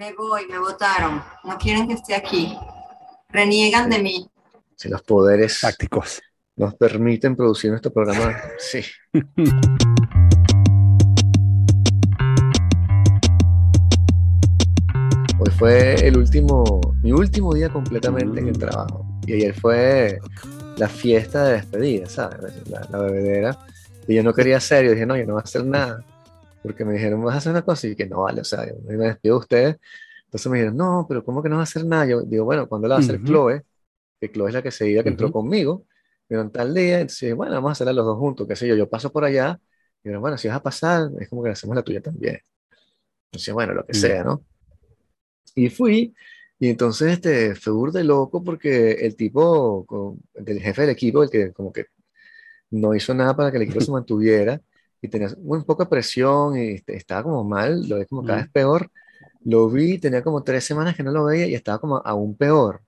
Me voy, me votaron. No quieren que esté aquí. Reniegan de mí. Si los poderes Tácticos. nos permiten producir nuestro programa, sí. Hoy fue el último, mi último día completamente en el trabajo. Y ayer fue la fiesta de despedida, ¿sabes? La, la bebedera. Y yo no quería hacer, yo dije, no, yo no voy a hacer nada. Porque me dijeron, vas a hacer una cosa y que no vale, o sea, yo me despido de ustedes. Entonces me dijeron, no, pero ¿cómo que no vas a hacer nada? Yo digo, bueno, ¿cuándo la va a hacer Ujú. Chloe? Que Chloe es la que seguía, que entró Ujú. conmigo. Me en tal día, entonces bueno, vamos a hacerla los dos juntos, qué sé yo, yo paso por allá. Y dijeron, bueno, si vas a pasar, es como que hacemos la tuya también. Entonces, bueno, lo que Mm. sea, ¿no? Y fui, y entonces este, fue burda de loco porque el tipo, con- el jefe del equipo, el que como que no hizo nada para que el equipo se mantuviera, y tenía poco de presión y este, estaba como mal, lo ves como cada Mm. vez peor. Lo vi, tenía como tres semanas que no lo veía y estaba como aún peor.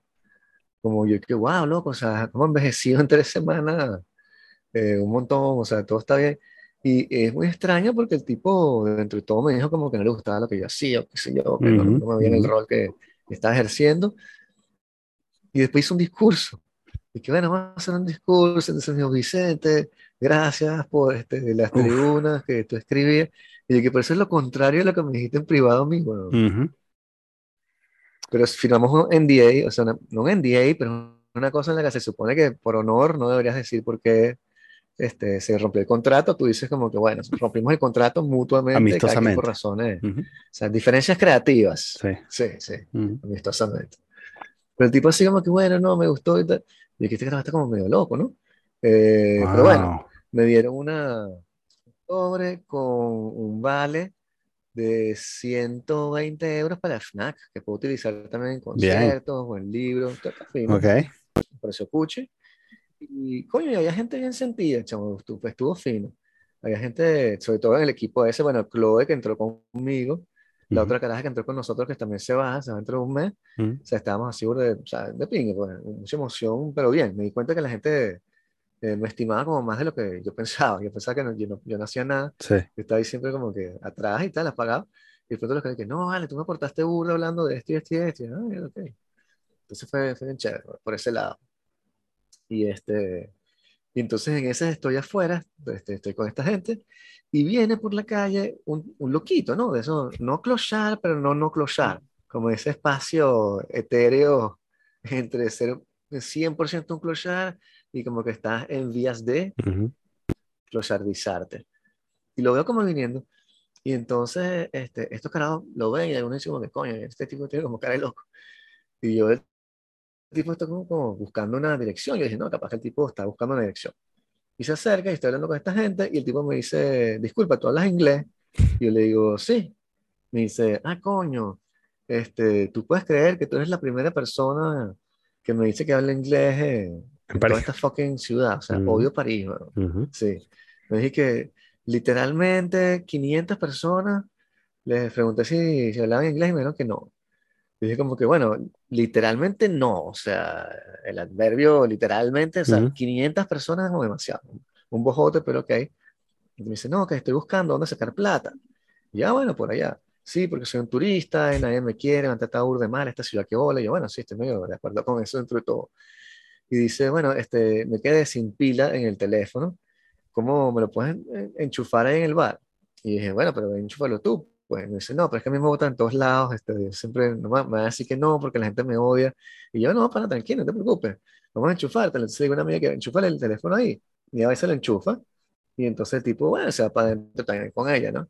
Como yo, que wow, loco, o sea, como envejecido en tres semanas, eh, un montón, o sea, todo está bien. Y es muy extraño porque el tipo, dentro de todo, me dijo como que no le gustaba lo que yo hacía, o qué sé yo, que no, Ujú, no me veía en el rol que, que estaba ejerciendo. Y después hizo un discurso. Y que bueno, vamos a hacer un discurso. Entonces me dijo, Vicente, gracias por este, las Uf. tribunas que tú escribías. Y yo, que por eso es lo contrario de lo que me dijiste en privado a mí, weón. Ujú. Pero firmamos un NDA, o sea, no un NDA, pero una cosa en la que se supone que por honor no deberías decir por qué este, se rompió el contrato. Tú dices como que, bueno, rompimos el contrato mutuamente, Amistosamente. por razones, o Ujú. sea, diferencias creativas. Sí. Sí, sí, Ujú. amistosamente. Pero el tipo así como que, bueno, no, me gustó y tal. Y que este está como medio loco, ¿no? Eh, Pero bueno, Wow. Me dieron una sobre con un vale de 120 euros para FNAC, que puedo utilizar también en Bien. conciertos o en libros, todo fino, Ok. precio cuche. Y coño, y había gente bien sentida, chamo, estuvo, estuvo fino. Había gente, sobre todo en el equipo ese, bueno, Chloe que entró conmigo, la Ujú. otra caraja que entró con nosotros que también se va, se va dentro de un mes. Ujú. O sea, estábamos así de, o sea, de pingue, pues, mucha emoción, pero bien. Me di cuenta que la gente eh, me estimaba como más de lo que yo pensaba. Yo pensaba que no- yo, no, yo no hacía nada. Sí. Yo estaba ahí siempre como que atrás y tal, apagado. Y de pronto los que que no, vale, tú me aportaste burda hablando de esto y esto y esto. "Ah, ok". Entonces fue, fue bien chévere por ese lado. Y este, y entonces en ese estoy afuera, este, estoy con esta gente, y viene por la calle un, un loquito, ¿no? De eso, no clochar, pero no no clochar, como ese espacio etéreo entre ser 100% un clochar y como que estás en vías de Ujú. clochardizarte. Y lo veo como viniendo, y entonces este, estos carajos lo ven y algunos dicen como que coño, este tipo tiene como cara de loco. Y yo, el tipo está como, como buscando una dirección. Yo dije, no, capaz que el tipo está buscando una dirección. Y se acerca y estoy hablando con esta gente y el tipo me dice, disculpa, ¿tú hablas inglés? Y yo le digo, sí. Me dice, ah, coño, este, tú puedes creer que tú eres la primera persona que me dice que habla inglés eh, en toda esta fucking ciudad. O sea, Mm. odio París, weón. Ujú. Sí. Me dije que literalmente 500 personas les pregunté si, si hablaban inglés y me dijeron que no. Y dije como que, bueno, literalmente no, o sea, el adverbio literalmente, o sea, Ujú. 500 personas es como demasiado, un bojote, pero ok. Y me dice, no, que estoy buscando dónde sacar plata. Y ya, bueno, por allá. Sí, porque soy un turista y nadie me quiere, me han tratado de mal esta ciudad que hola. Y yo, bueno, sí, estoy medio de acuerdo con eso dentro de todo. Y dice, bueno, este, me quedé sin pila en el teléfono, ¿cómo me lo puedes en- enchufar ahí en el bar? Y dije, bueno, pero enchúfalo tú. Pues me dice, no, pero es que a mí me botan en todos lados, este, siempre no me, van a decir que no porque la gente me odia. Y yo, no, para, tranquilo, no te preocupes, vamos a enchufarte. Entonces le digo una amiga que enchúfale el teléfono ahí. Y a veces lo enchufa. Y entonces el tipo, bueno, se va para adentro también con ella, ¿no?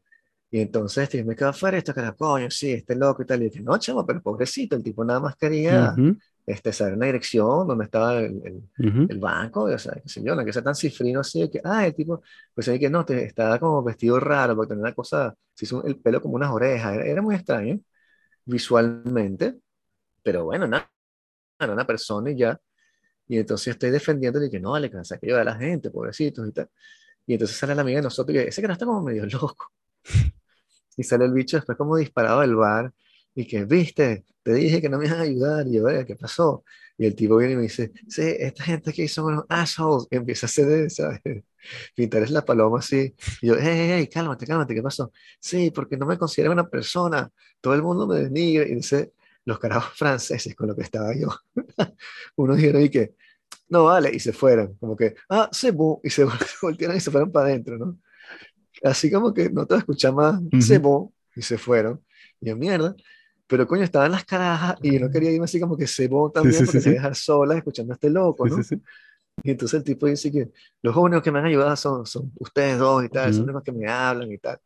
Y entonces yo me quedo afuera esto cara, coño, sí, este loco y tal. Y dije, no, chamo, pero pobrecito, el tipo nada más quería Ujú. Este, saber una dirección donde estaba el, el- Ujú. el banco, o sea, qué sé yo, no hay que ser tan cifrino así de que, ah, el tipo, pues ahí que no, te, estaba como vestido raro, porque tenía una cosa, se hizo el pelo como unas orejas, era, era muy extraño visualmente, pero bueno, nada, era una persona y ya, y entonces estoy defendiéndole que no, vale, que se que ayudar a la gente, pobrecitos y tal, y entonces sale la amiga de nosotros y que ese cara está como medio loco, y sale el bicho después como disparado del bar, y que, viste, te dije que no me ibas a ayudar, y yo, "Eh, ¿qué pasó? Y el tipo viene y me dice, sí, esta gente aquí son unos assholes. Y empieza a hacer, ¿sabes? Pintar es la paloma así. Y yo, hey, hey, cálmate, cálmate, ¿qué pasó? Sí, porque no me considero una persona. Todo el mundo me denigre. Y dice, los carajos franceses con lo que estaba yo. Unos dijeron y que, no vale, y se fueron. Como que, ah, se bu, y se voltearon y se fueron para adentro, ¿no? Así como que no te escucha más, se bu, y se fueron. Y yo, mierda. Pero coño, estaban las carajas y no quería irme así como que se también sí, porque se dejar sola escuchando a este loco, ¿no? Y entonces el tipo dice que los únicos que me han ayudado son, son ustedes dos y tal, son los que me hablan y tal.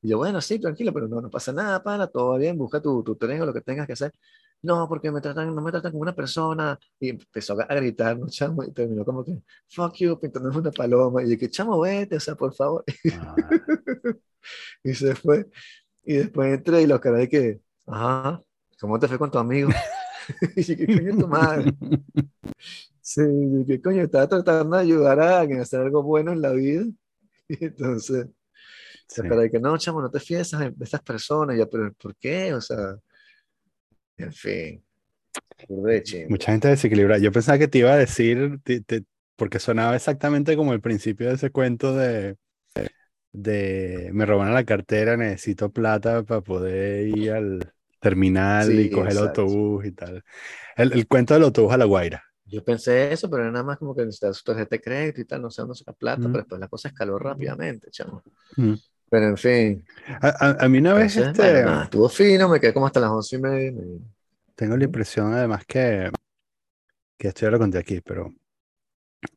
Y yo, bueno, sí, tranquilo, pero no, no pasa nada, para, todo bien, busca tu, tu tren o lo que tengas que hacer. No, porque me tratan, no me tratan como una persona. Y empezó a gritar, ¿no, chamo? Y terminó como que, fuck you, pintando una paloma. Y yo, que chamo, vete, o sea, por favor. Ah. y se fue. Y después entré y los caras de que, ajá, ¿cómo te fue con tu amigo? y ¿qué coño tu madre? Sí, ¿qué coño? Estaba tratando de ayudar a alguien a hacer algo bueno en la vida. Y entonces, sí. de que no, chamo, no te fíes de estas personas. Ya, pero ¿por qué? O sea, en fin. Mucha gente desequilibrada. Yo pensaba que te iba a decir, te, te, porque sonaba exactamente como el principio de ese cuento de, de me roban la cartera, necesito plata para poder ir al terminal sí, y coger exacto. el autobús y tal. El, el, cuento del autobús a la Guaira. Yo pensé eso, pero era nada más como que necesitas su tarjeta de crédito y tal, no sé dónde saca plata, mm. pero después la cosa escaló rápidamente, chamo. Mm. Pero en fin. A, a, a mí una vez este, bueno, nada, estuvo fino, me quedé como hasta las once y media. Me... tengo la impresión además que, que esto ya lo conté aquí, pero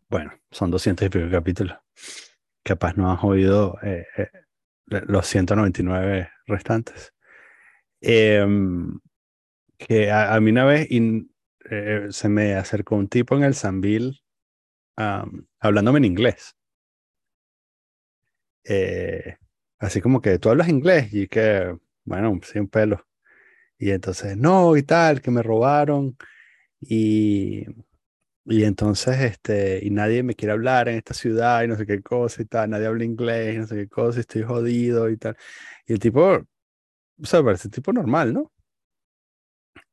bueno, son 200 y pico capítulos. Capaz no has oído eh, eh, los 199 restantes. Eh, que a, a, mí una vez in, se me acercó un tipo en el Sanville um, hablándome en inglés. Eh, así como que tú hablas inglés y que, bueno, sin pelo. Y entonces, no, y tal, que me robaron. Y, y entonces, este, y nadie me quiere hablar en esta ciudad y no sé qué cosa y tal, nadie habla inglés y no sé qué cosa, y estoy jodido y tal. Y el tipo, o sea, parece tipo normal, ¿no?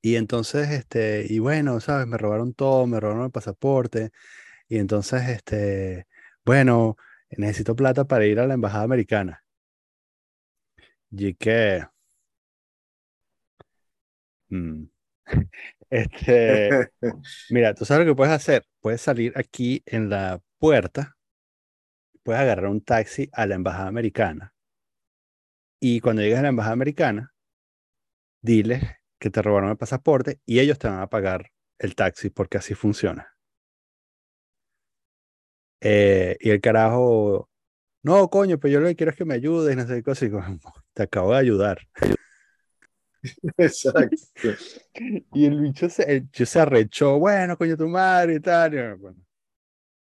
Y entonces, este, y bueno, ¿sabes? Me robaron todo, me robaron el pasaporte. Y entonces, este, bueno, necesito plata para ir a la embajada americana. Y que... Mm. Este, mira, tú sabes lo que puedes hacer. Puedes salir aquí en la puerta, puedes agarrar un taxi a la embajada americana. Y cuando llegues a la embajada americana, diles que te robaron el pasaporte y ellos te van a pagar el taxi porque así funciona. Eh, y el carajo, no, coño, pero yo lo que quiero es que me ayudes, no sé qué cosa. Y te acabo de ayudar. Exacto. y el bicho se, el bicho se arrechó, bueno, coño, tu madre y tal. Bueno,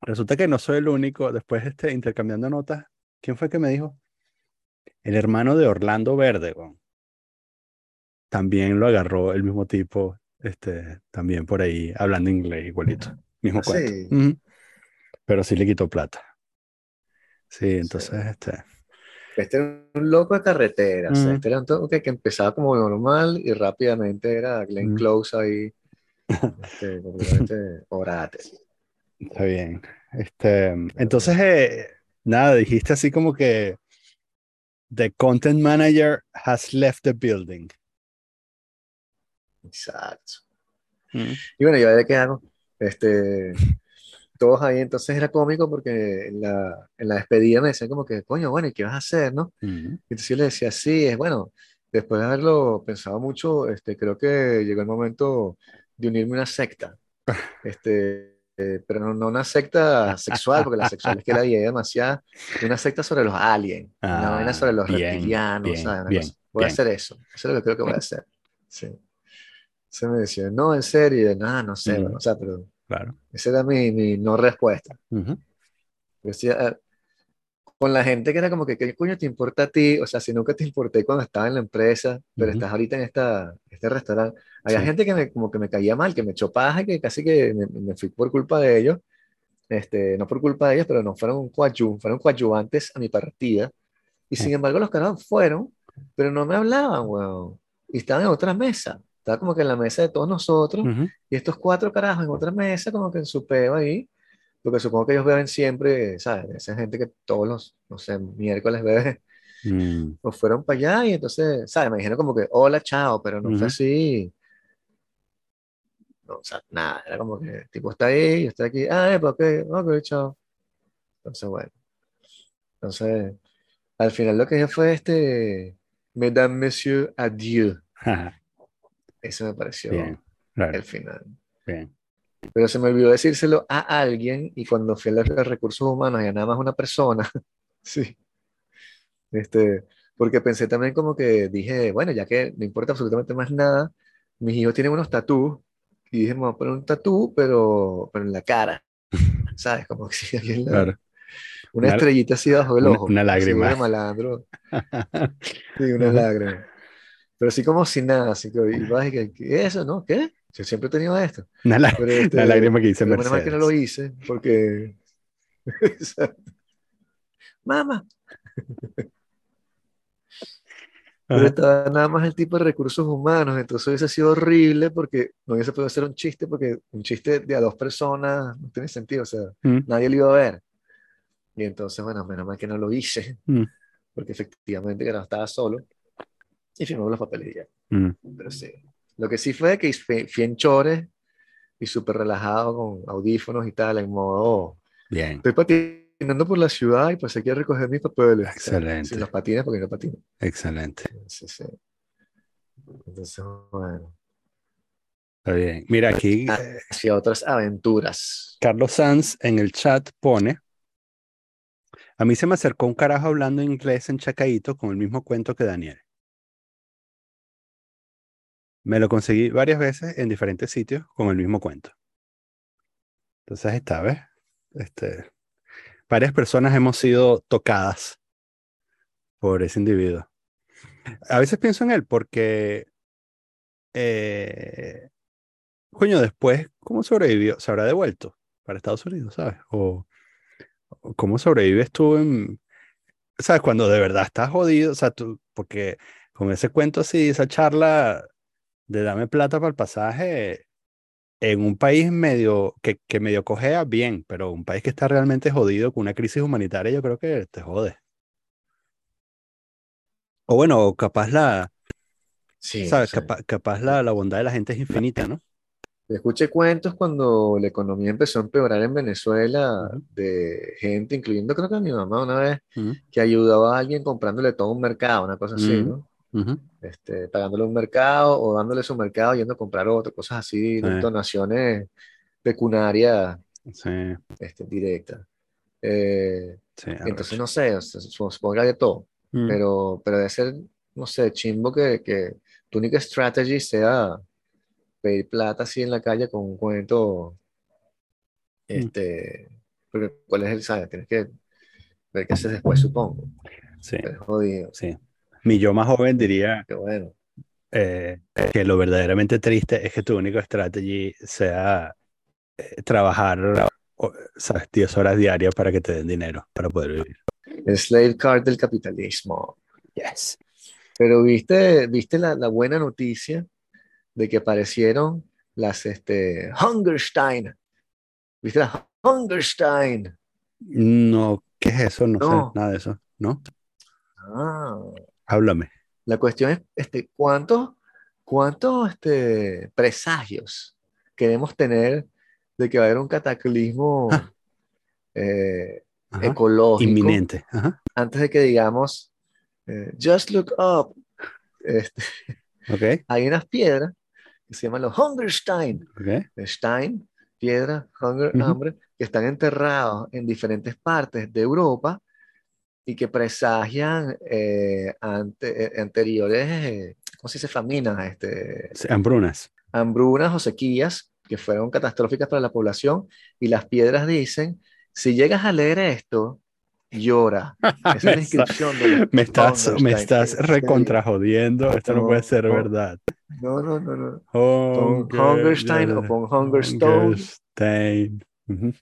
resulta que no soy el único. Después, este, intercambiando notas, ¿quién fue que me dijo? El hermano de Orlando Verde, bueno. también lo agarró el mismo tipo, este, también por ahí, hablando inglés igualito. Mismo cuento. Sí. Uh -huh. Pero sí le quitó plata. Sí, entonces, sí. este. Este era un loco de carretera, mm. o sea, este era un toque que empezaba como normal y rápidamente era Glenn mm. Close ahí, este, completamente orate. Está bien. Este, entonces, eh, nada, dijiste así como que the content manager has left the building. Exacto. Mm. Y bueno, yo de qué hago, este, todos ahí, entonces era cómico porque en la, en la despedida me decían como que, coño, bueno, ¿y qué vas a hacer, no? Uh -huh. Entonces yo le decía, sí, es bueno, después de haberlo pensado mucho, este, creo que llegó el momento de unirme a una secta, este, eh, pero no, no, una secta sexual, porque la sexual es que la idea demasiado, una secta sobre los aliens, ah, una vaina sobre los bien, reptilianos, bien, ¿sabes? Bien, voy a hacer eso, eso es lo que creo que voy a hacer, sí. Se me decía, no, en serio, nada, no, no sé, uh -huh. bueno, o sea, pero Claro. Esa era mi, mi no respuesta. Uh -huh. decía, con la gente que era como que, ¿qué coño te importa a ti? O sea, si nunca te importé cuando estaba en la empresa, pero uh -huh. estás ahorita en esta, este restaurante. Había sí. gente que me, como que me caía mal, que me echó paja, que casi que me, me, fui por culpa de ellos. Este, no por culpa de ellos, pero no fueron, coadju fueron coadyuvantes a mi partida. Y sin embargo, los carajos fueron, pero no me hablaban, weón. Y estaban en otra mesa. Estaba como que en la mesa de todos nosotros, Ujú. y estos cuatro carajos en otra mesa, como que en su peo ahí, porque supongo que ellos beben siempre, ¿sabes? Esa gente que todos los, no sé, miércoles bebe, Mm, pues fueron para allá y entonces, ¿sabes? Me dijeron como que, hola, chao, pero no Ujú. fue así. No, o sea, nada, era como que, tipo está ahí, yo estoy aquí, ah, pues, ok, ok, chao. Entonces, bueno. Entonces, al final lo que dije fue este, Mesdames, Messieurs, adieu. Eso me pareció Bien, claro, el final. bien. Pero se me olvidó decírselo a alguien y cuando fui a los recursos humanos y a nada más una persona, sí. Este, porque pensé también como que dije, bueno, ya que no importa absolutamente más nada, mis hijos tienen unos tatús y dije, me voy a poner un tatú, pero, pero en la cara, ¿sabes? Como que sí, aquí en la- Claro. una Una- estrellita así bajo el ojo, una lágrima. de malandro, sí, una lágrima. Pero así como sin nada, así que, y vas y que, ¿qué es eso? ¿No? ¿Qué? Yo siempre he tenido esto. Una, Pero este, la lágrima que dice pero menos mal que no lo Mercedes. hice, porque. Mamá. Pero estaba nada más el tipo de recursos humanos, entonces hubiese sido horrible porque no hubiese podido hacer un chiste, porque un chiste de a dos personas no tiene sentido, o sea, Mm, nadie lo iba a ver. Y entonces, bueno, menos mal que no lo hice, mm, porque efectivamente que no estaba solo y firmamos los papeles y ya. mm. Pero sí. Lo que sí fue que fui, fui en chores y súper relajado con audífonos y tal, en modo. Bien, Estoy patinando por la ciudad y pasé aquí a recoger mis papeles. Excelente. Sin los patines porque no patino. excelente. Sí, sí. Entonces, bueno. Está bien. Mira, aquí Hacia otras aventuras. Carlos Sanz en el chat pone, a mí se me acercó un carajo hablando inglés en Chacaíto con el mismo cuento que Daniel. Me lo conseguí varias veces en diferentes sitios con el mismo cuento. Entonces esta vez, este, varias personas hemos sido tocadas por ese individuo. A veces pienso en él porque, eh, coño, después, ¿cómo sobrevivió? ¿Se habrá devuelto para Estados Unidos, sabes? O, cómo sobrevives tú en, sabes, cuando de verdad estás jodido, o sea, tú, porque con ese cuento así, esa charla de dame plata para el pasaje, en un país medio, que, que medio cojea bien, pero un país que está realmente jodido con una crisis humanitaria, yo creo que te jode. O bueno, capaz la, Sí, sabes, sí. Capa- capaz la, la bondad de la gente es infinita, ¿no? Escuché cuentos cuando la economía empezó a empeorar en Venezuela de gente, incluyendo creo que a mi mamá una vez, Ujú, que ayudaba a alguien comprándole todo un mercado, una cosa así, Ujú. ¿no? Este, pagándole un mercado o dándole su mercado yendo a comprar otro, cosas así, Sí. donaciones pecuniarias Sí, este, directas. Eh, sí, entonces, no sé, supongo que hay de todo, Mm, pero, pero debe ser, no sé, chimbo que, que tu única strategy sea pedir plata así en la calle con un cuento, este, porque cuál es el, ¿sabes? Tienes que ver qué haces después, supongo. sí, jodido, sí. Mi yo más joven diría que bueno. eh, que lo verdaderamente triste es que tu único strategy sea eh, trabajar, o- sabes, 10 horas diarias para que te den dinero para poder vivir. El slave card del capitalismo. Yes. Pero viste, viste la, la buena noticia de que aparecieron las este, Hungerstein. ¿Viste las Hungerstein? No, ¿qué es eso? No, No. sé nada de eso, ¿no? Ah, Háblame. la cuestión es, este, ¿cuántos, cuántos este, presagios queremos tener de que va a haber un cataclismo Ah. eh, Ajá. ecológico Inminente. Ajá. antes de que digamos, eh, just look up? Este, Ok, hay unas piedras que se llaman los Hungerstein. ok. Stein, piedra, hunger, hambre, que están enterrados en diferentes partes de Europa y que presagian eh, ante- eh, anteriores, eh, ¿cómo se dice? Faminas, este, Hambrunas. hambrunas o sequías que fueron catastróficas para la población y las piedras dicen, si llegas a leer esto, llora. Esa es la Me, está- inscripción de me estás, me estás recontrajodiendo. Esto no, puede No, ser no. verdad. No, no, no, no. Pon Hunger- Hungerstein o pon Hungerstone. Hungerstein. Ujú.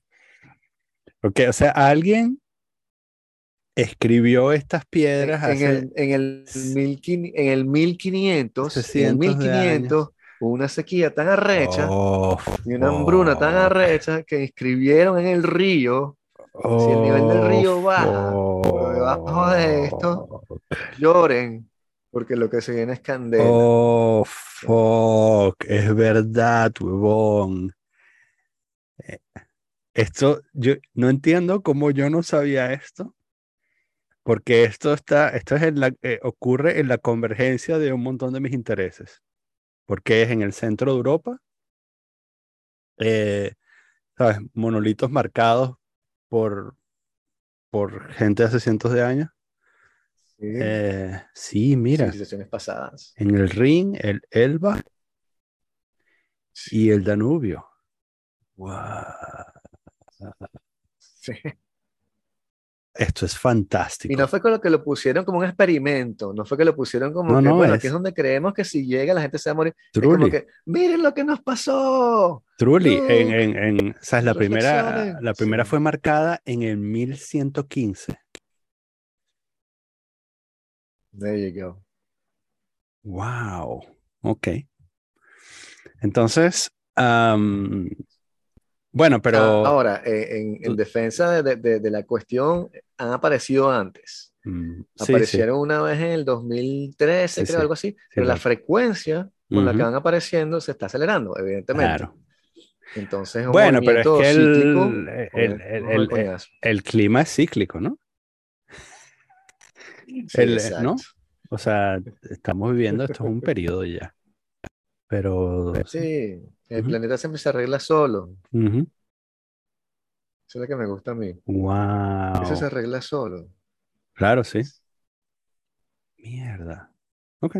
Ok, o sea, alguien escribió estas piedras en hace el, en el, 1500, en el 1500, en el 600 de 1500 una sequía tan arrecha Oh, y una hambruna tan arrecha que inscribieron en el río, si el nivel del río baja, por debajo de esto, lloren, porque lo que se viene es candela. Oh, fuck, es verdad, huevón. Eh, Esto, yo no entiendo cómo yo no sabía esto, porque esto está, esto es en la, eh, ocurre en la convergencia de un montón de mis intereses, porque es en el centro de Europa, eh, ¿sabes? Monolitos marcados por, por gente de hace cientos de años. Sí, Eh, sí, mira. civilizaciones pasadas. En el Rin, el Elba y el Danubio. Guau, Sí. Esto es Y fantástico. no fue con lo que lo pusieron como un experimento, no fue que lo pusieron como No, que, no, bueno, es- aquí es donde creemos que si llega la gente se va a morir. Es como Truly, que, miren lo que nos pasó. truly, en, Look, en, en- ¿sabes? La primera, la primera Sí. fue marcada en el 1115. There you go. Wow. Ok. Entonces, am, bueno, pero Ahora, eh, en, en defensa de, de- de- de la cuestión, han aparecido antes. mm, sí, sí, Aparecieron una vez en el 2013, Sí, creo, algo así, pero la la- frecuencia con la que van apareciendo se está acelerando, evidentemente. claro. Entonces, es un Bueno, pero es que cíclico, el, el, pues, el- el- clima es cíclico, ¿no? Sí, el- ¿no? exacto. O sea, estamos viviendo, esto es un periodo ya. Pero, Sí, el Ujú. planeta siempre se arregla solo. ujú. Eso es lo que me gusta a mí. Eso se Wow. arregla solo. Claro, sí. Mierda. Ok.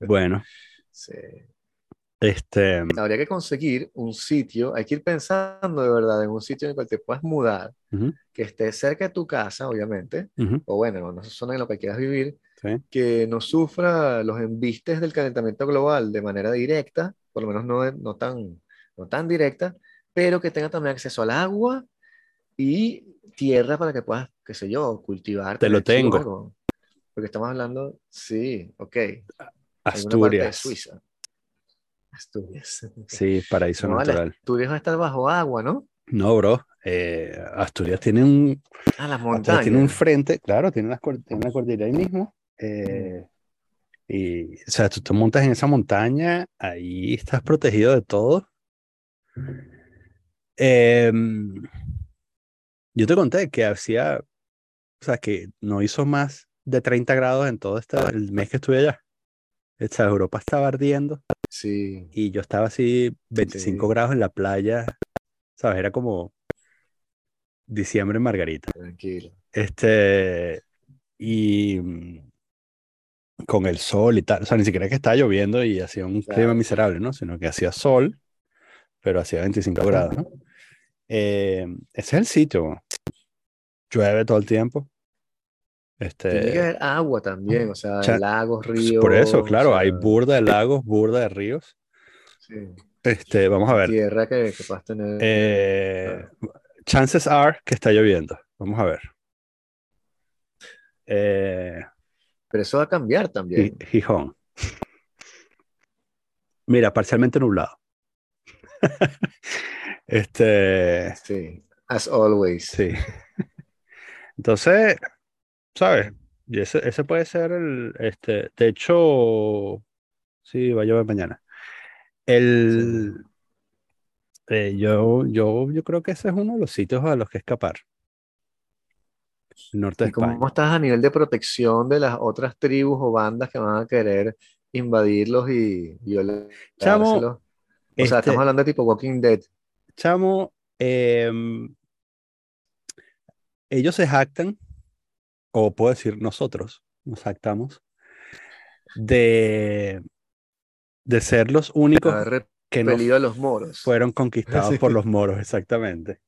Bueno, Sí. este, Habría que conseguir un sitio, hay que ir pensando de verdad en un sitio en el cual te puedas mudar, ujú, que esté cerca de tu casa, obviamente, ujú, o bueno, en una zona en la que quieras vivir, sí, que no sufra los embistes del calentamiento global de manera directa, por lo menos no, no tan, no tan directa, pero que tenga también acceso al agua y tierra para que puedas, qué sé yo, cultivar. Te lo tengo. algo. Porque estamos hablando, sí, ok, parte de Asturias. Suiza. Asturias. Sí, paraíso No, vale, natural. Asturias va a estar bajo agua, ¿no? No, bro. eh, Asturias tiene un, Ah, las Asturias tiene un montañas. frente, claro, tiene una, tiene una cordillera ahí mismo. Eh, y, o sea, tú te montas en esa montaña, ahí estás protegido de todo. Em, yo te conté que hacía, o sea, que no hizo más de 30 grados en todo este, el mes que estuve allá. O sea, Europa estaba ardiendo Sí, y yo estaba así 25 Sí. grados en la playa, ¿sabes? Era como diciembre en Margarita. tranquilo. Este, y mm, con el sol y tal, o sea, ni siquiera que estaba lloviendo y hacía un clima Claro. miserable, ¿no? Sino que hacía sol, pero hacía 25 grados, ¿no? Eh, ese es el sitio. Llueve todo el tiempo. Tiene que Este, haber agua también, o sea, cha- lagos, pues, ríos. por eso, o claro, hay sea, burda de lagos, burda de ríos. sí, Este, vamos a ver. tierra que, que puedas tener. Eh, chances are que está lloviendo. Vamos a ver. Eh, Pero eso va a cambiar también. Gi- Gijón. Mira, parcialmente nublado. Este, Sí, as always. sí. Entonces, ¿sabes? Y ese, ese puede ser el, este, de hecho, sí, va a llover mañana. El, eh, yo, yo, yo creo que ese es uno de los sitios a los que escapar. Norte de ¿Y cómo España. estás a nivel de protección de las otras tribus o bandas que van a querer invadirlos y violárselos? Chamo, O sea, este, estamos hablando de tipo Walking Dead. chamo, em, ellos se jactan, o puedo decir nosotros, nos jactamos, de, de ser los únicos que no a los moros. fueron conquistados Sí. por los moros, exactamente.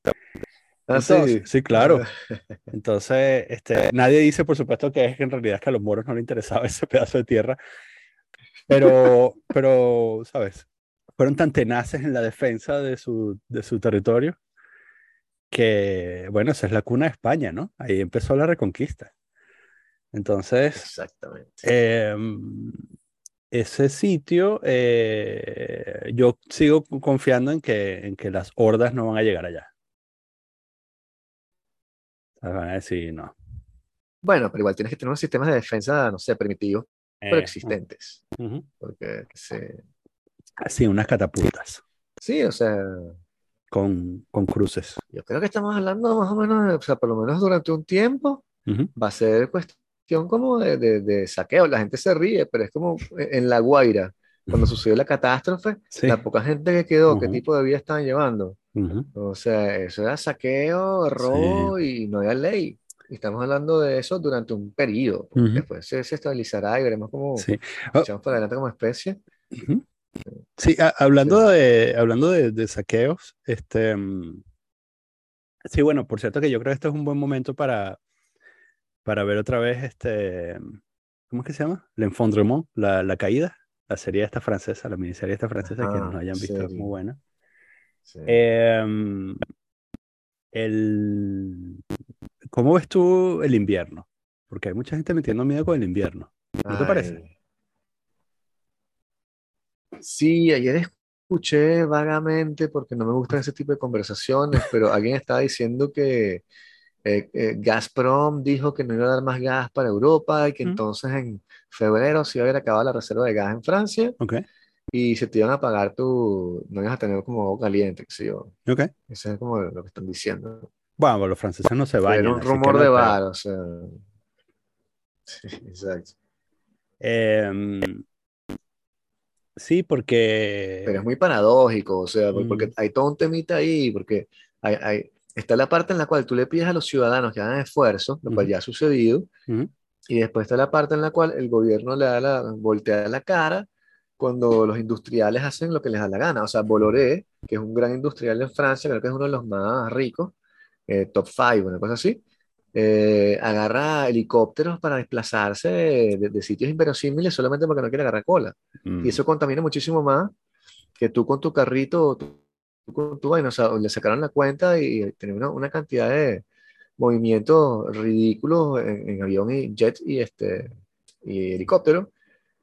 Ah, Entonces, sí. sí, claro. Entonces, este, nadie dice, por supuesto, que es que en realidad es que a los moros no les interesaba ese pedazo de tierra, pero, pero, ¿sabes? Fueron tan tenaces en la defensa de su, de su territorio que, bueno, esa es la cuna de España, ¿no? Ahí empezó la reconquista. Entonces, Exactamente. em, ese sitio, eh, yo sigo confiando en que, en que las hordas no van a llegar allá. Van a decir, no. Bueno, pero igual tienes que tener unos sistemas de defensa, no sé, primitivos, pero Eh, existentes. ujú. Porque se- Sí, unas catapultas sí, o sea, con, con cruces. yo creo que estamos hablando más o menos, o sea, por lo menos durante un tiempo, Ujú. va a ser cuestión como de, de- de saqueo. La gente se ríe, pero es como en La Guaira, cuando sucedió la catástrofe, Sí. la poca gente que quedó, ¿qué tipo de vida estaban llevando? Ujú. O sea, eso era saqueo, robo y no había ley. Y estamos hablando de eso durante un periodo. Ujú. Después se, se estabilizará y veremos cómo Sí. Oh, echamos para adelante como especie. Ujú. Sí, a- hablando de, hablando de, de saqueos, este, mm, sí, bueno, por cierto que yo creo que este es un buen momento para, para ver otra vez este, ¿cómo es que se llama? L'Enfondrement, la, la caída, la serie esta francesa, la miniserie esta francesa, que Ajá, no hayan visto, es serie. muy buena. Sí. Em, el, ¿cómo ves tú el invierno? Porque hay mucha gente metiendo miedo con el invierno. ¿No te parece? Ay. Sí, ayer escuché vagamente, porque no me gustan ese tipo de conversaciones, pero alguien estaba diciendo que eh, eh, Gazprom dijo que no iba a dar más gas para Europa y que Mm. entonces en febrero se iba a haber acabado la reserva de gas en Francia Ok, y se te iban a pagar tu, no ibas a tener como agua caliente, qué sé yo. ok. Eso es como lo que están diciendo. Bueno, los franceses no se bañan. era un rumor no de bar, o sea. Sí, exacto. Em, sí, porque... Pero es muy paradójico, o sea, por- porque Mm. hay todo un temita ahí, porque hay, hay- está la parte en la cual tú le pides a los ciudadanos que hagan esfuerzo, lo cual ya ha sucedido, y después está la parte en la cual el gobierno le da la, voltea la cara cuando los industriales hacen lo que les da la gana. O sea, Bolloré, que es un gran industrial en Francia, creo que es uno de los más ricos, eh, top five, una cosa así, eh, agarra helicópteros para desplazarse de, de- de sitios inverosímiles solamente porque no quiere agarrar cola. mm, Y eso contamina muchísimo más que tú con tu carrito, tú, tú con tu vaina. O sea, le sacaron la cuenta y tenía una, una cantidad de movimientos ridículos en, en avión y jet y, este, y helicóptero.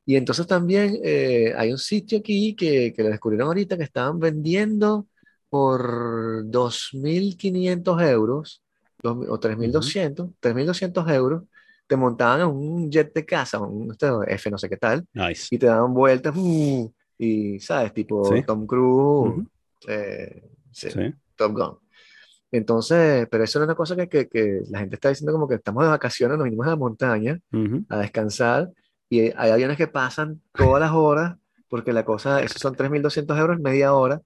Y entonces también eh, hay un sitio aquí que, que lo descubrieron ahorita que estaban vendiendo por 2.500 euros dos o 3.200, 3.200 euros. Te montaban en un jet de casa, un este, F no sé qué tal, Nice. y te daban vueltas uh, y, ¿sabes? Tipo Sí. Tom Cruise, Ujú. eh, sí, Sí. Top Gun. Entonces, pero eso era una cosa que, que, que la gente está diciendo como que estamos de vacaciones, nos vinimos a la montaña Ujú. a descansar y hay aviones que pasan todas las horas porque la cosa, esos son 3.200 euros media hora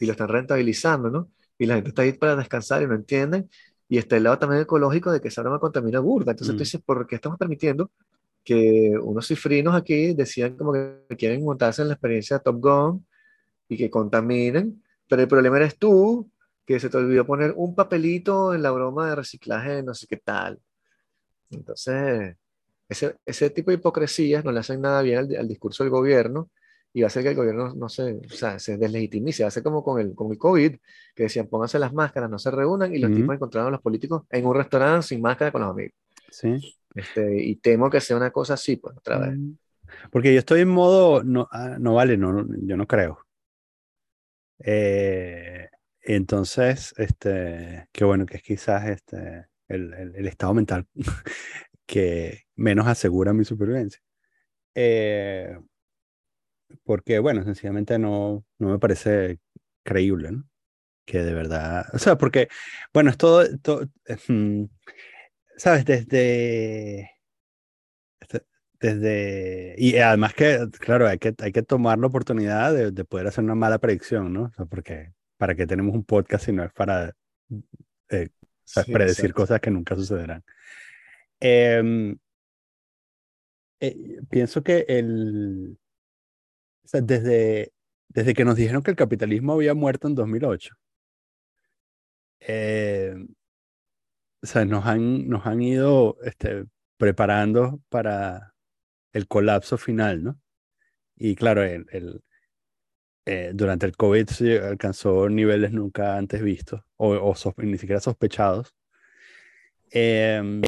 y lo están rentabilizando, ¿no? Y la gente está ahí para descansar y no entienden. Y está el lado también ecológico de que esa broma contamina burda. Entonces Mm. tú dices, ¿por qué estamos permitiendo que unos cifrinos aquí decían como que quieren montarse en la experiencia de Top Gun y que contaminen? Pero el problema eres tú, que se te olvidó poner un papelito en la broma de reciclaje no sé qué tal. Entonces, ese, ese tipo de hipocresías no le hacen nada bien al, al discurso del gobierno y va a hacer que el gobierno no se, o sea, se deslegitimice. Va a ser como con el, con el COVID, que decían pónganse las máscaras, no se reúnan, y los Ujú. tipos encontraron a los políticos en un restaurante sin máscara con los amigos. Sí. Este, y temo que sea una cosa así, pues, otra vez. Mm. Porque yo estoy en modo, no, ah, no vale, no, no, yo no creo. Eh, entonces, este, qué bueno que es quizás este, el, el- el estado mental que menos asegura mi supervivencia. Eh, porque, bueno, sencillamente no, no me parece creíble, ¿no? Que de verdad, o sea, porque, bueno, es todo, todo, ¿sabes? Desde, este- desde, y además que, claro, hay que, hay que tomar la oportunidad de, de poder hacer una mala predicción, ¿no? O sea, porque, ¿para qué tenemos un podcast si no es para eh, o sea, Sí, predecir exacto. cosas que nunca sucederán? Em, eh, pienso que el, desde, desde que nos dijeron que el capitalismo había muerto en 2008, eh, o sea, nos han, nos han ido este, preparando para el colapso final, ¿no? Y claro, el, eh, durante el COVID se alcanzó niveles nunca antes vistos o, ni siquiera sospechados. Em,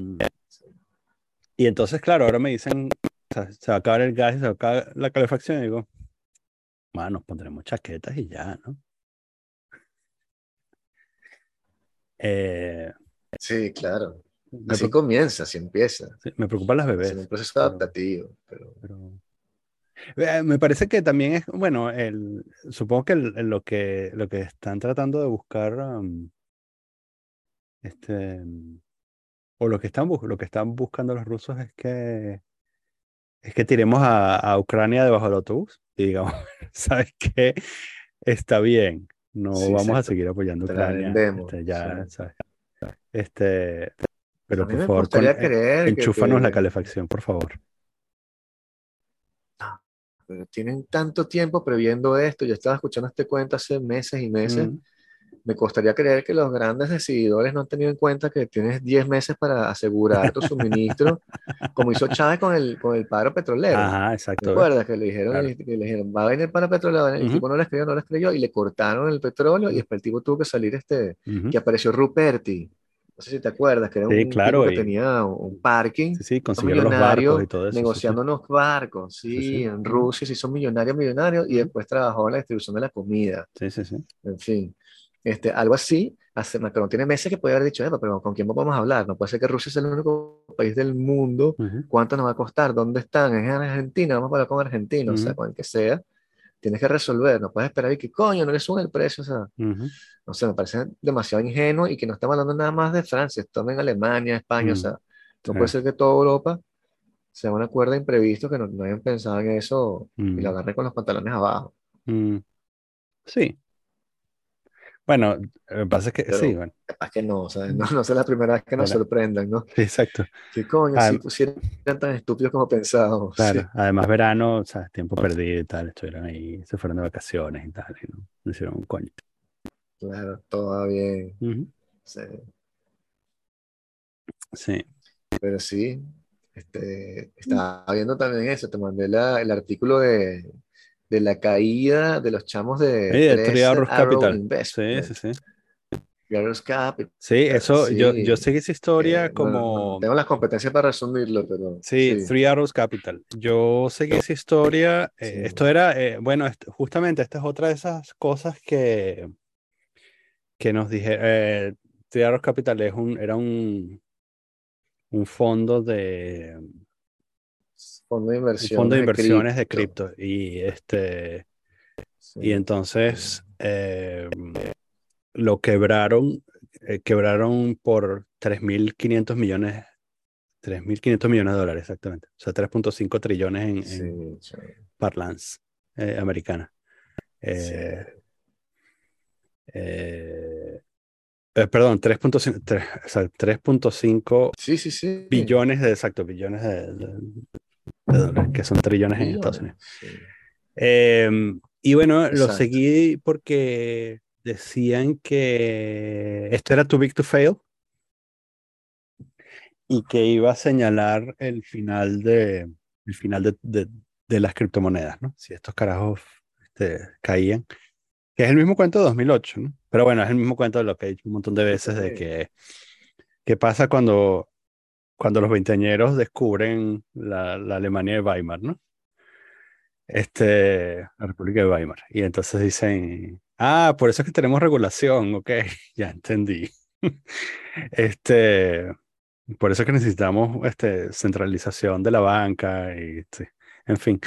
y entonces, claro, ahora me dicen se va a acabar el gas y se va a acabar la calefacción. Y digo, bueno, nos pondremos chaquetas y ya, ¿no? Eh, Sí, claro. Así comienza, así empieza. sí, me preocupan las Es bebés. un proceso pero- adaptativo. Pero... pero- Eh, Me parece que también es, bueno, el, supongo que el- el- lo que lo que están tratando de buscar, um, este, um, o lo que están lo que están buscando los rusos es que es que tiremos a, a Ucrania debajo del autobús y digamos, ¿sabes qué? Está bien, no Sí, vamos a seguir apoyando a Ucrania, vendemos, este, ya, sí. ¿sabes? Este, pero por favor, con- creer que- enchúfanos la calefacción, por favor. pero tienen tanto tiempo previendo esto. Yo estaba escuchando este cuento hace meses y meses. Mm, Me costaría creer que los grandes decididores no han tenido en cuenta que tienes 10 meses para asegurar tu suministro, como hizo Chávez con el, con el paro petrolero. Ajá, ¿Te exacto. acuerdas que le dijeron, Claro. que le dijeron, va a venir el paro petrolero? El Ujú. tipo no les creyó, no les creyó, y le cortaron el petróleo, y después el tipo tuvo que salir este, Ujú. que apareció Ruperti. No sé si te acuerdas, que era Sí, un claro, tipo que tenía un parking Sí, sí, un consiguieron los millonario barcos y todo eso. sí, sí. negociando unos barcos, sí. en Rusia se hizo millonario, millonario, y después trabajó en la distribución de la comida, Sí, sí, sí. en fin. Este, algo así, hace, Macron tiene meses que puede haber dicho, "Epa, pero ¿con quién vamos a hablar? No puede ser que Rusia sea el único país del mundo, Ujú. ¿cuánto nos va a costar? ¿Dónde están? ¿Es en Argentina? Vamos a hablar con Argentina, o sea, con el que sea, tienes que resolver, no puedes esperar y que coño, no le suben el precio, o sea, Ujú. no sé, me parece demasiado ingenuo y que no estamos hablando nada más de Francia, estamos en Alemania, España, o sea, no puede ser que toda Europa sea una cuerda de imprevisto que no, no hayan pensado en eso y lo agarren con los pantalones abajo. Sí. Bueno, lo que pasa es que sí, bueno, Capaz que no, o sea, no, no sea la primera vez que nos Bueno. sorprendan, ¿no? sí, exacto. Que coño, si pusieran tan estúpidos como pensábamos. Claro, Sí, además verano, o sea, tiempo perdido y tal, estuvieron ahí, se fueron de vacaciones y tal, y no, no hicieron un coño. claro, todo bien. Sí. Sí. Pero sí, este, estaba viendo también eso, te mandé la- el artículo de, de la caída de los chamos de Sí, de Arrows Arrow Capital. Sí, Investment. sí, sí. Capital. Sí, eso, yo, sí, yo seguí esa historia Eh, como... no tengo las competencias para resumirlo, pero Sí, sí. Three Arrows Capital. Yo seguí esa historia. eh. Esto era, eh, bueno, justamente esta es otra de esas cosas que, que nos dije. Three Arrows Capital es un, era un, un fondo de, Fondo de un inversión. fondo de inversiones de cripto. Y este, Sí. y entonces eh, lo quebraron, eh, quebraron por 3.500 millones, 3.500 millones de dólares, exactamente. O sea, 3.5 trillones en, en Sí, chévere. parlance eh, americana. Eh, eh, perdón, 3.5 tres- o sea, 3.5 Sí, sí, sí. billones de, exacto, billones de, de- de dólares, que son trillones en Estados Unidos. Eh, y bueno, lo seguí porque decían que esto era too big to fail y que iba a señalar el final de, el final de, de- de las criptomonedas, ¿no? Si estos carajos este, caían. Que es el mismo cuento de 2008, ¿no? Pero bueno, es el mismo cuento de lo que he dicho un montón de veces de que qué pasa cuando, cuando los veinteañeros descubren la, la Alemania de Weimar, ¿no? Este, la República de Weimar. Y entonces dicen, ah, por eso es que tenemos regulación, ok, ya entendí. Este, por eso es que necesitamos este, centralización de la banca y, sí, en fin.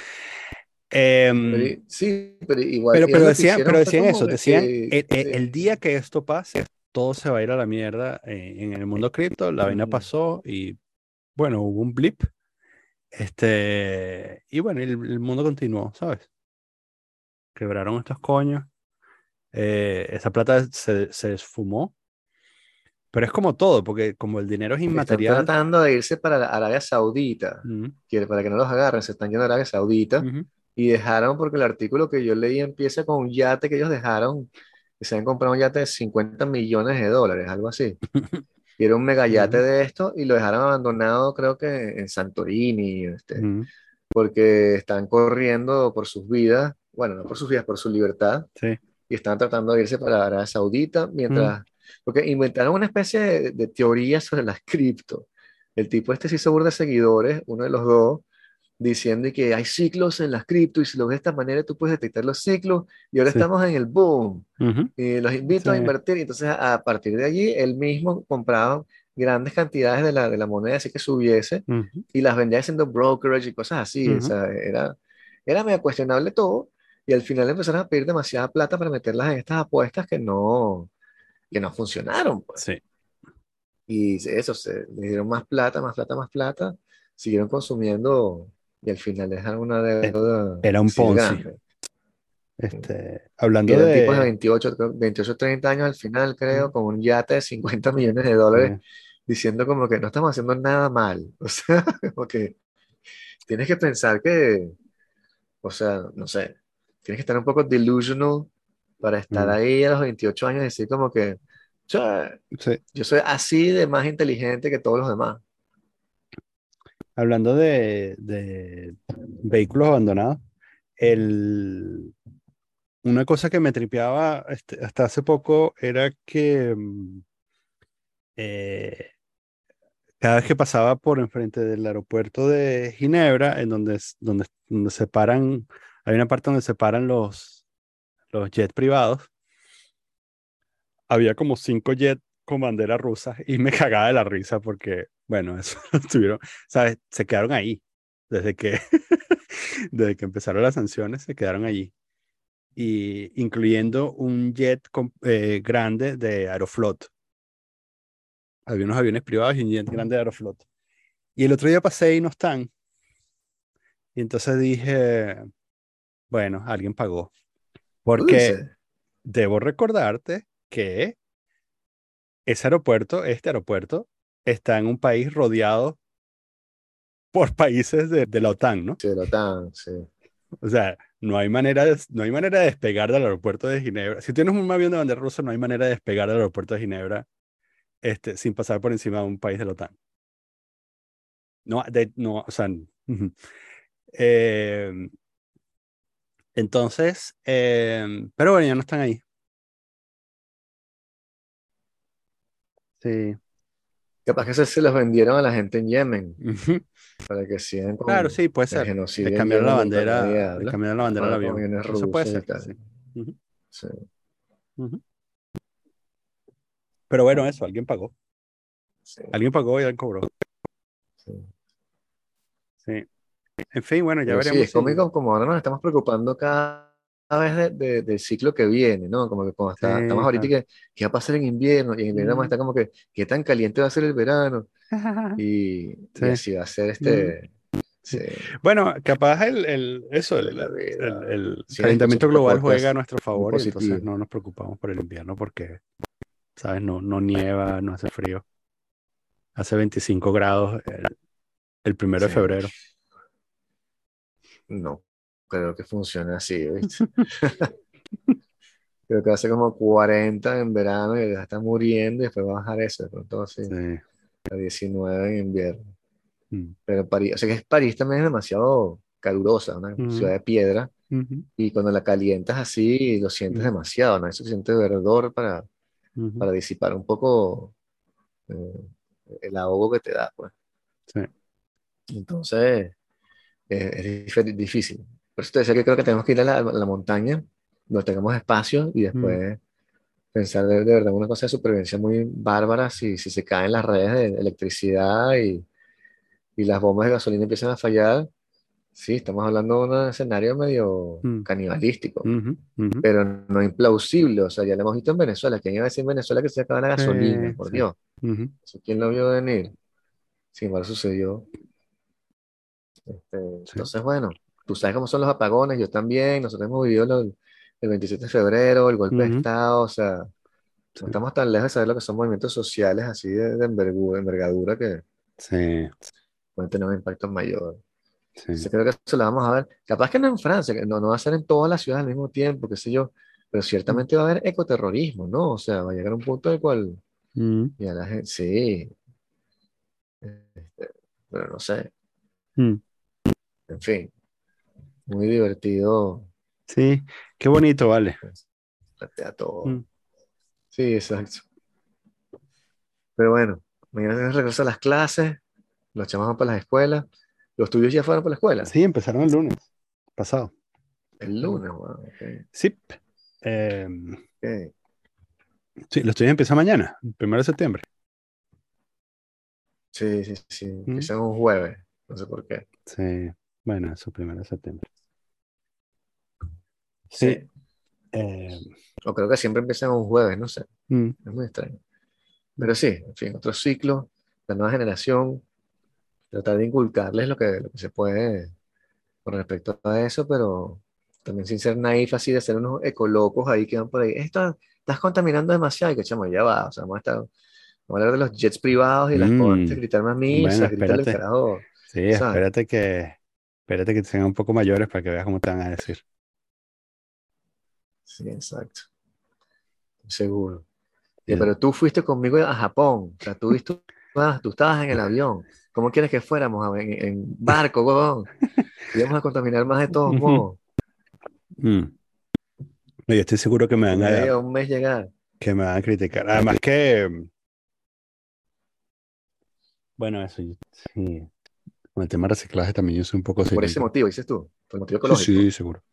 Pero i- sí, pero igual. pero, pero decían, pero decían eso, de decían, que- el, el- sí. el día que esto pase, todo se va a ir a la mierda eh, en, el mundo cripto, la vaina Ujú. pasó y bueno, hubo un blip, este, y bueno, el, el mundo continuó, ¿sabes? Quebraron estos coños, eh, esa plata se, se esfumó, pero es como todo, porque como el dinero es Están inmaterial, tratando de irse para Arabia Saudita, Ujú, que para que no los agarren, se están yendo a Arabia Saudita ujú, y dejaron, porque el artículo que yo leí empieza con un yate que ellos dejaron, que se han comprado un yate de 50 millones de dólares, algo así. Y era un megayate Ujú. de esto y lo dejaron abandonado, creo que en Santorini, este, ujú, porque están corriendo por sus vidas, bueno, no por sus vidas, por su libertad, sí, y están tratando de irse para Arabia Saudita mientras, porque inventaron una especie de, de teoría sobre las cripto. El tipo este se hizo burda de seguidores, uno de los dos, diciendo que hay ciclos en las cripto y si lo ves de esta manera tú puedes detectar los ciclos y ahora Sí. estamos en el boom Ujú. y los invito a Sí. invertir. Y entonces a partir de allí él mismo compraba grandes cantidades de la, de la moneda así que subiese Ujú. y las vendía haciendo brokerage y cosas así. O Ujú. sea, era, era medio cuestionable todo y al final empezaron a pedir demasiada plata para meterlas en estas apuestas que no, que no funcionaron. pues. Sí. Y eso, se le dieron más plata, más plata, más plata, siguieron consumiendo y al final dejaron una deuda. era un Ponzi. grande. Este, hablando eran tipos de de... 28, creo, 28, 30 años al final, creo, Ujú. con un yate de 50 millones de dólares, diciendo como que no estamos haciendo nada mal. O sea, como que tienes que pensar que, o sea, no sé, tienes que estar un poco delusional para estar Mm. ahí a los 28 años y decir como que, "Che, sí. yo soy así de más inteligente que todos los demás. Hablando de, de vehículos abandonados, el, una cosa que me tripeaba este, hasta hace poco era que mm, eh, cada vez que pasaba por enfrente del aeropuerto de Ginebra, en donde, donde, donde se paran, hay una parte donde se paran los, los jets privados, había como cinco jets con bandera rusa y me cagaba de la risa porque, bueno, eso estuvieron, ¿sabes? Se quedaron ahí. Desde que, desde que empezaron las sanciones, se quedaron allí. Y incluyendo un jet eh, grande de Aeroflot. Había unos aviones privados y un jet grande de Aeroflot. Y el otro día pasé y no están. Y entonces dije, bueno, alguien pagó. Porque debo recordarte que ese aeropuerto, este aeropuerto, está en un país rodeado por países de, de la OTAN, ¿no? Sí, de la OTAN, sí. O sea, no hay manera de, no hay manera de despegar del aeropuerto de Ginebra. Si tienes un avión de bandera rusa, no hay manera de despegar del aeropuerto de Ginebra este, sin pasar por encima de un país de la OTAN. No, de- no, o sea. Eh, entonces, eh, pero bueno, ya no están ahí. Sí. Capaz que se, se los vendieron a la gente en Yemen para que sigan con Claro, sí, puede ser. en cambiaron la bandera, la bandera al avión. Eso puede ser, sí. Pero bueno, eso, alguien pagó. sí, Alguien pagó y alguien cobró. sí. Sí. En fin, bueno, ya Pero sí, veremos. es cómico como ahora nos estamos preocupando cada vez de- de- del ciclo que viene, ¿no? Como que cuando está- Sí, estamos ahorita claro. que qué va a pasar en invierno y en invierno vamos a Mm. estar como que qué tan caliente va a ser el verano y, y Sí. así va a ser este sí, Bueno, capaz el, el- eso, el, el- el Sí, calentamiento global juega a nuestro favor y entonces no nos preocupamos por el invierno porque, ¿sabes? No, no nieva, no hace frío. Hace 25 grados el, el primero de febrero. No, creo que funciona así, ¿viste? Creo que hace como 40 en verano y ya está muriendo y después va a bajar eso, de pronto así, Sí. a 19 en invierno. Mm. Pero París, o sea que París también es demasiado calurosa, una Mm. ciudad de piedra, Ujú, y cuando la calientas así lo sientes Mm. demasiado, no hay suficiente verdor para, ujú. para disipar un poco eh, el ahogo que te da, pues. Sí. Entonces, es dif- difícil. Por eso te decía que creo que tenemos que ir a la, a la montaña, donde tengamos espacio y después pensar de, de verdad una cosa de supervivencia muy bárbara si, si se caen las redes de electricidad y, y las bombas de gasolina empiezan a fallar. Sí, estamos hablando de un escenario medio Mm. canibalístico, pero no implausible. O sea, ya lo hemos visto en Venezuela. ¿Quién iba a decir en Venezuela que se acaba la Sí, gasolina? Por sí. Dios. Ujú. ¿Eso ¿Quién lo vio venir? Sin embargo, sucedió. Este, entonces, bueno, tú sabes cómo son los apagones, yo también, nosotros hemos vivido el 27 de febrero, el golpe de. Estado, o sea, Sí. no estamos tan lejos de saber lo que son movimientos sociales así de, envergadura que Sí, pueden tener un impacto mayor. sí. Entonces, creo que eso lo vamos a ver. Capaz que no en Francia, que no, no va a ser en todas las ciudades al mismo tiempo, qué sé yo, pero ciertamente va a haber ecoterrorismo, ¿no? O sea, va a llegar un punto en el cual Mm, ya la gente, sí, este, pero no sé. mm. En fin, muy divertido Sí, qué bonito, vale. plantea todo. Mm. Sí, exacto. Pero bueno, mañana regreso a las clases, los chamos van para las escuelas. ¿Los tuyos ya fueron por la escuela? Sí, empezaron el lunes pasado. El lunes, wow. ok, Sí. Eh, ok. sí, los tuyos empiezan mañana, el primero de septiembre. Sí, sí, sí. Mm. Empiezan un jueves. No sé por qué. Sí, bueno, eso primero de septiembre. Sí. eh, O creo que siempre empiezan un jueves, no sé. mm, Es muy extraño. Pero sí, en fin, otro ciclo, la nueva generación, tratar de inculcarles lo que, lo que se puede con respecto a eso, pero también sin ser naif así de ser unos ecolocos ahí que van por ahí. Esto, estás contaminando demasiado y que chamo, ya va. O sea, vamos a, estar, vamos a hablar de los jets privados y las Mm. cosas, gritar más misas, Bueno, al espérate. carajo. sí, ¿sabes? espérate que, espérate que sean un poco mayores para que veas cómo te van a decir. Sí, exacto. Seguro. Sí, pero tú fuiste conmigo a Japón. O sea, tú, tú, estabas- tú estabas en el avión. ¿Cómo quieres que fuéramos? En, en barco, huevón. Íbamos a contaminar más de todos modos. Mm. Yo estoy seguro que me van a, un mes llegar. que me van a criticar. Además que, bueno, eso, sí. Con el tema de reciclaje también yo soy un poco Por ese motivo, dices tú. Por el motivo Sí, ecológico. sí, seguro.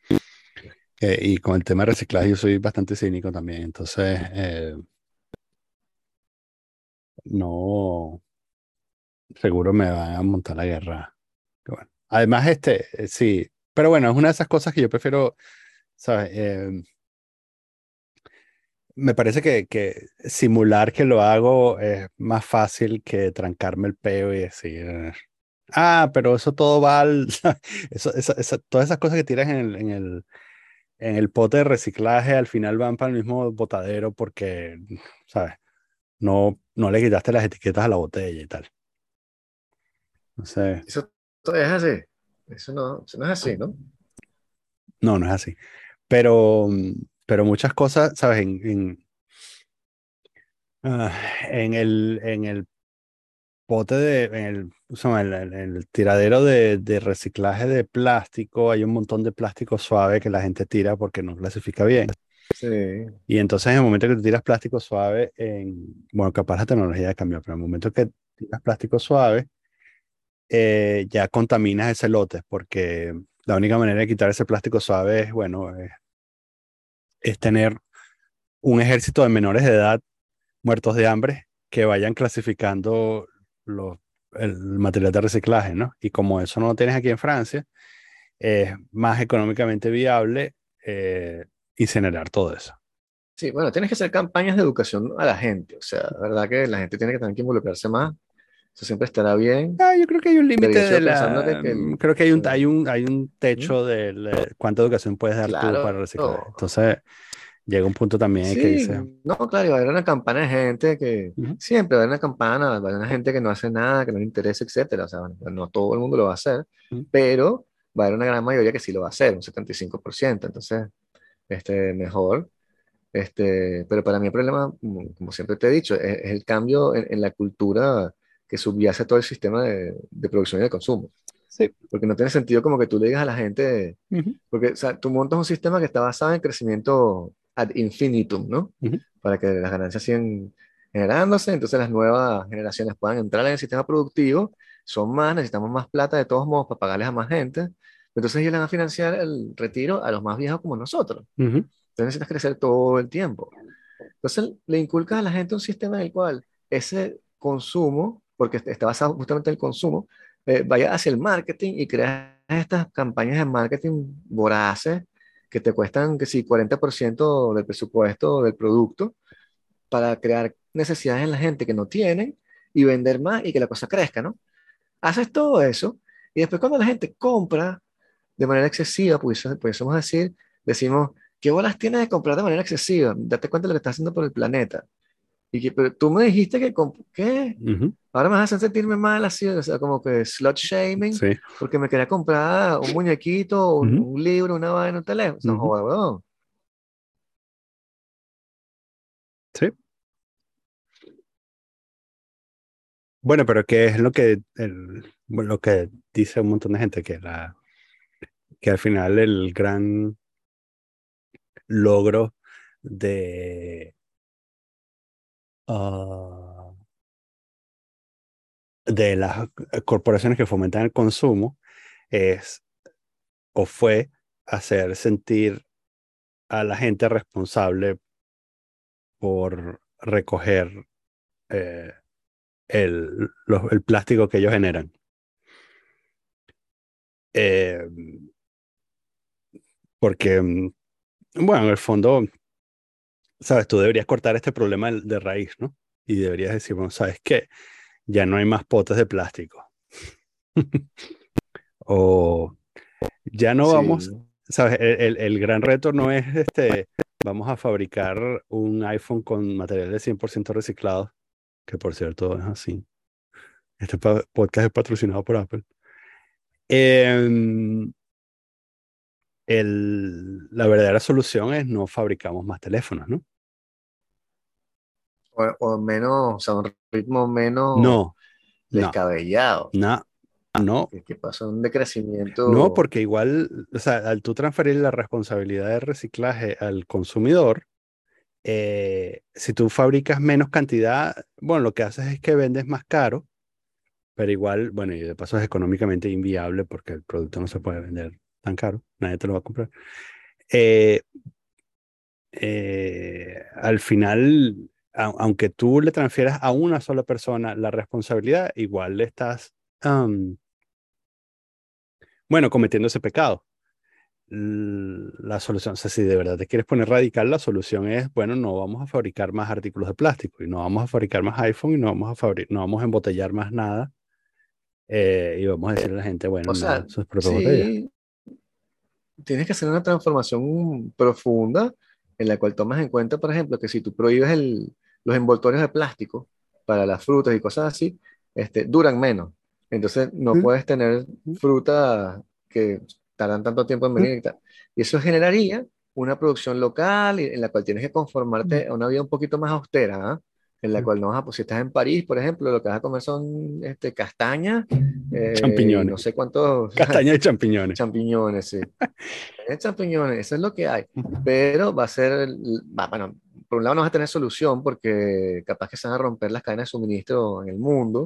Eh, y con el tema de reciclaje yo soy bastante cínico también. Entonces, eh, no, seguro me van a montar la guerra. Bueno. Además, este, eh, sí, pero bueno, es una de esas cosas que yo prefiero, ¿sabes? Eh, me parece que, que simular que lo hago es más fácil que trancarme el peo y decir, ah, pero eso todo va al, eso, todas esas cosas que tiras en el, en el, en el pote de reciclaje al final van para el mismo botadero porque, ¿sabes? No, no le quitaste las etiquetas a la botella y tal. No sé, Eso es así. Eso no, eso no es así, ¿no? no, no es así. Pero, pero muchas cosas, ¿sabes? En, en, ah, en el, en el pote de, en el, o sea, en el, en el tiradero de, de reciclaje de plástico, hay un montón de plástico suave que la gente tira porque no clasifica bien. Sí. Y entonces en el momento que tú tiras plástico suave, en, bueno, capaz la tecnología cambió, pero en el momento que tiras plástico suave, eh, ya contaminas ese lote, porque la única manera de quitar ese plástico suave es, bueno, es, es tener un ejército de menores de edad muertos de hambre que vayan clasificando los, el material de reciclaje, ¿no? Y como eso no lo tienes aquí en Francia, es más económicamente viable eh, incinerar todo eso. Sí, bueno, tienes que hacer campañas de educación a la gente. O sea, la verdad que la gente tiene que tener que involucrarse más. Eso siempre estará bien. Ah, yo creo que hay un límite de la... que- que- creo que hay un, hay un, hay un techo de la- cuánta educación puedes dar tú Claro. para reciclar. Entonces, llega un punto también que Sí, dice, no, claro, y va a haber una campana de gente que Ujú. siempre va a haber una campana, va a haber una gente que no hace nada, que no le interesa, etcétera. O sea, bueno, no todo el mundo lo va a hacer, Ujú. pero va a haber una gran mayoría que sí lo va a hacer, un 75%. Entonces, este, mejor. Este, pero para mí el problema, como, siempre te he dicho, es, es el cambio en, en la cultura que subyace todo el sistema de, de producción y de consumo. Sí. Porque no tiene sentido como que tú le digas a la gente, Ujú, porque o sea, tú montas un sistema que está basado en crecimiento ad infinitum, ¿no? Ujú. Para que las ganancias sigan generándose, entonces las nuevas generaciones puedan entrar en el sistema productivo, son más, necesitamos más plata de todos modos para pagarles a más gente, entonces ellos le van a financiar el retiro a los más viejos como nosotros. ujú. Entonces necesitas crecer todo el tiempo. Entonces le inculcas a la gente un sistema en el cual ese consumo, porque está basado justamente en el consumo, eh, vaya hacia el marketing y creas estas campañas de marketing voraces que te cuestan que sí, 40% del presupuesto del producto para crear necesidades en la gente que no tienen y vender más y que la cosa crezca, ¿no? Haces todo eso y después cuando la gente compra de manera excesiva, pues podemos decir, decimos, ¿qué bolas tienes de comprar de manera excesiva? Date cuenta de lo que estás haciendo por el planeta. Y que, pero tú me dijiste que, ¿qué? Ahora me hacer sentirme mal así, o sea, como que slut shaming, Sí. porque me quería comprar un muñequito, un, libro, una vaina, un teléfono. No weón. Sí. Bueno, pero ¿qué es lo que, el- lo que dice un montón de gente? Que, la, que al final el gran logro de, ah, de las corporaciones que fomentan el consumo es o fue hacer sentir a la gente responsable por recoger eh, el, el, plástico que ellos generan. Eh, porque, mm, bueno, en el fondo, sabes, tú deberías cortar este problema de raíz, ¿no? Y deberías decir, bueno, ¿sabes qué? Ya no hay más potes de plástico. o ya no vamos, sabes, el, el, gran reto no es este, vamos a fabricar un iPhone con materiales 100% reciclados, que por cierto es así. Este podcast es patrocinado por Apple. Em, el, la verdadera solución es no fabricamos más teléfonos, ¿no? O, menos, o sea, un ritmo menos no, descabellado. No, no. Que pasa un decrecimiento. No, porque igual, o sea, al tú transferir la responsabilidad de reciclaje al consumidor, eh, si tú fabricas menos cantidad, bueno, lo que haces es que vendes más caro, pero igual, bueno, y de paso es económicamente inviable porque el producto no se puede vender tan caro, nadie te lo va a comprar. Eh, eh, al final, aunque tú le transfieras a una sola persona la responsabilidad, igual le estás bueno, cometiendo ese pecado. La solución, o sea, si de verdad te quieres poner radical, la solución es, bueno, no vamos a fabricar más artículos de plástico y no vamos a fabricar más iPhone y no vamos a, fabricar, no vamos a embotellar más nada. Eh, y vamos a decirle a la gente, bueno, o sí, Tienes que hacer una transformación profunda en la cual tomas en cuenta, por ejemplo, que si tú prohíbes el, los envoltorios de plástico para las frutas y cosas así, este, duran menos. Entonces no puedes tener fruta que tardan tanto tiempo en venir y tal. Y eso generaría una producción local en la cual tienes que conformarte a una vida un poquito más austera, ¿ah? en la cual no vas a, pues si estás en París, por ejemplo, lo que vas a comer son este, castañas, eh, champiñones. No sé cuántos. Castañas y champiñones. Champiñones, sí. champiñones, eso es lo que hay. Pero va a ser, bueno, por un lado no vas a tener solución porque capaz que se van a romper las cadenas de suministro en el mundo.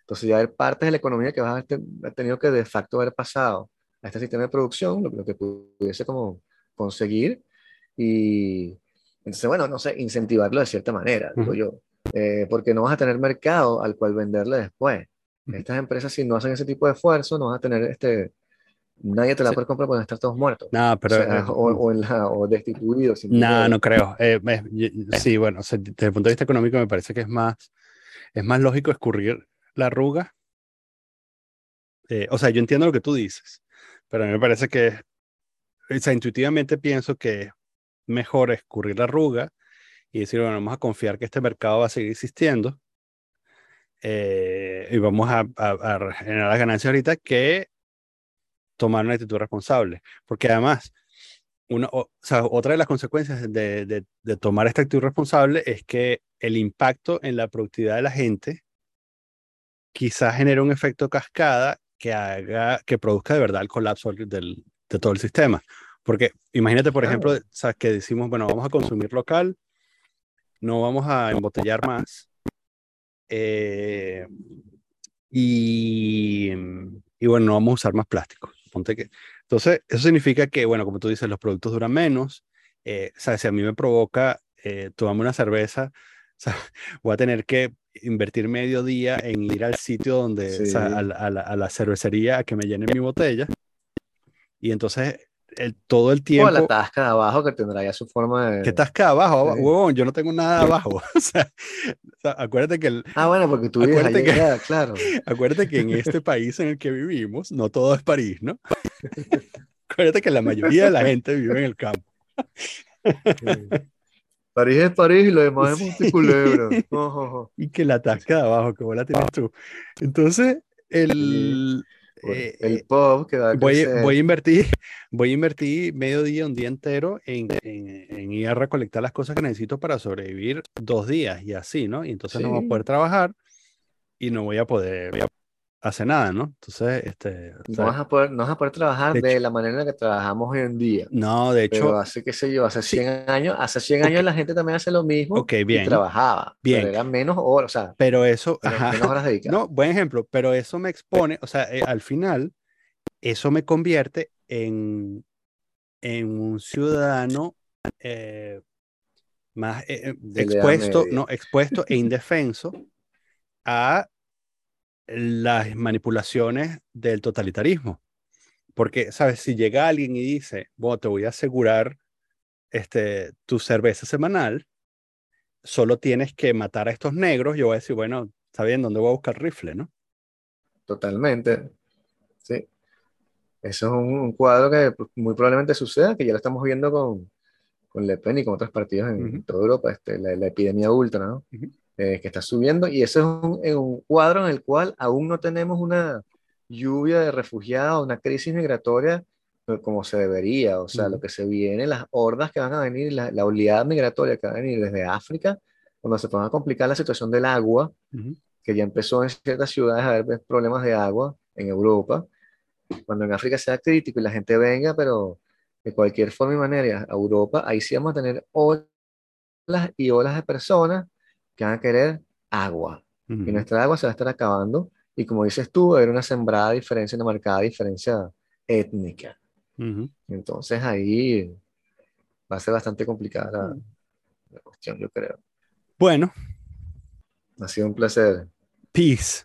Entonces ya hay partes de la economía que vas a haber tenido que de facto haber pasado a este sistema de producción, lo, que pudiese como conseguir. Y entonces, bueno, no sé, incentivarlo de cierta manera, digo yo. Eh, porque no vas a tener mercado al cual venderle después. Estas empresas, si no hacen ese tipo de esfuerzo, no vas a tener este. Nadie te la puede comprar porque están todos muertos. No, pero. O, sea, o, destituidos. No, no creo. Eh, sí, bueno, desde el punto de vista económico me parece que es más, es más lógico escurrir la arruga. Eh, o sea, yo entiendo lo que tú dices, pero a mí me parece que, o sea, intuitivamente pienso que mejor escurrir la arruga y decir, bueno, vamos a confiar que este mercado va a seguir existiendo eh, y vamos a, generar las ganancias ahorita que tomar una actitud responsable. Porque además, una, o, sea, otra de las consecuencias de, de, de, tomar esta actitud responsable es que el impacto en la productividad de la gente quizás genere un efecto cascada que haga, que produzca de verdad el colapso del, de todo el sistema. Porque imagínate, por ejemplo, que decimos, bueno, vamos a consumir local, no vamos a embotellar más. Eh, y, y, bueno, no vamos a usar más plástico. Ponte que, entonces, eso significa que, bueno, como tú dices, los productos duran menos. Eh, ¿sabes? Si a mí me provoca eh, tomarme una cerveza, voy a tener que invertir medio día en ir al sitio donde, a, la, cervecería a que me llenen mi botella. Y entonces el, todo el tiempo. O la tasca de abajo que tendrá ya su forma de. ¿Qué tasca de abajo? Yo no tengo nada de abajo. o, sea, acuérdate que. El, ah, bueno, porque tú vives allá, claro. Acuérdate que en este país en el que vivimos, no todo es París, ¿no? acuérdate que la mayoría de la gente vive en el campo. París es París y lo demás es Monteculebro. Y que la tasca de abajo, que vos la tienes tú. Entonces, el, eh, el eh, pop que va a voy, voy, a invertir, voy a invertir medio día, un día entero en, en, ir a recolectar las cosas que necesito para sobrevivir dos días y así, ¿no? Y entonces no voy a poder trabajar y no voy a poder hace nada, ¿no? Entonces, este, No vas a poder, no vas a poder trabajar De de, hecho- la manera en la que trabajamos hoy en día. no, de Pero hecho, hace, qué sé yo, hace Sí. 100 años, hace 100 años la gente también hace lo mismo Ok, y bien. trabajaba. Bien. Pero eran menos horas, o sea, pero eso, ajá, menos horas dedicadas. no, buen ejemplo, pero eso me expone, o sea, eh, al final, eso me convierte en, en un ciudadano eh, más eh, expuesto, no, expuesto e indefenso a las manipulaciones del totalitarismo. Porque, ¿sabes? Si llega alguien y dice, bueno, te voy a asegurar este, tu cerveza semanal, solo tienes que matar a estos negros, yo voy a decir, bueno, está bien, ¿dónde voy a buscar rifle, no? Totalmente. Sí. Eso es un, un cuadro que pues, muy probablemente suceda, que ya lo estamos viendo con, con Le Pen y con otros partidos en toda Europa, este, la, la epidemia ultra, ¿no? Ujú. Eh, que está subiendo. Y eso es un, en un cuadro en el cual aún no tenemos una lluvia de refugiados, una crisis migratoria eh, como se debería. O sea, Ujú. lo que se viene, las hordas que van a venir, la, la oleada migratoria que va a venir desde África, cuando se ponga a complicar la situación del agua, Ujú. que ya empezó en ciertas ciudades a haber pues, problemas de agua en Europa, cuando en África sea crítico y la gente venga, pero de cualquier forma y manera a Europa, ahí sí vamos a tener olas y olas de personas que van a querer agua. Y nuestra agua se va a estar acabando. Y como dices tú, va a haber una sembrada diferencia, una marcada diferencia étnica. Entonces ahí va a ser bastante complicada la, la cuestión, yo creo. Bueno, Ha sido un placer. peace.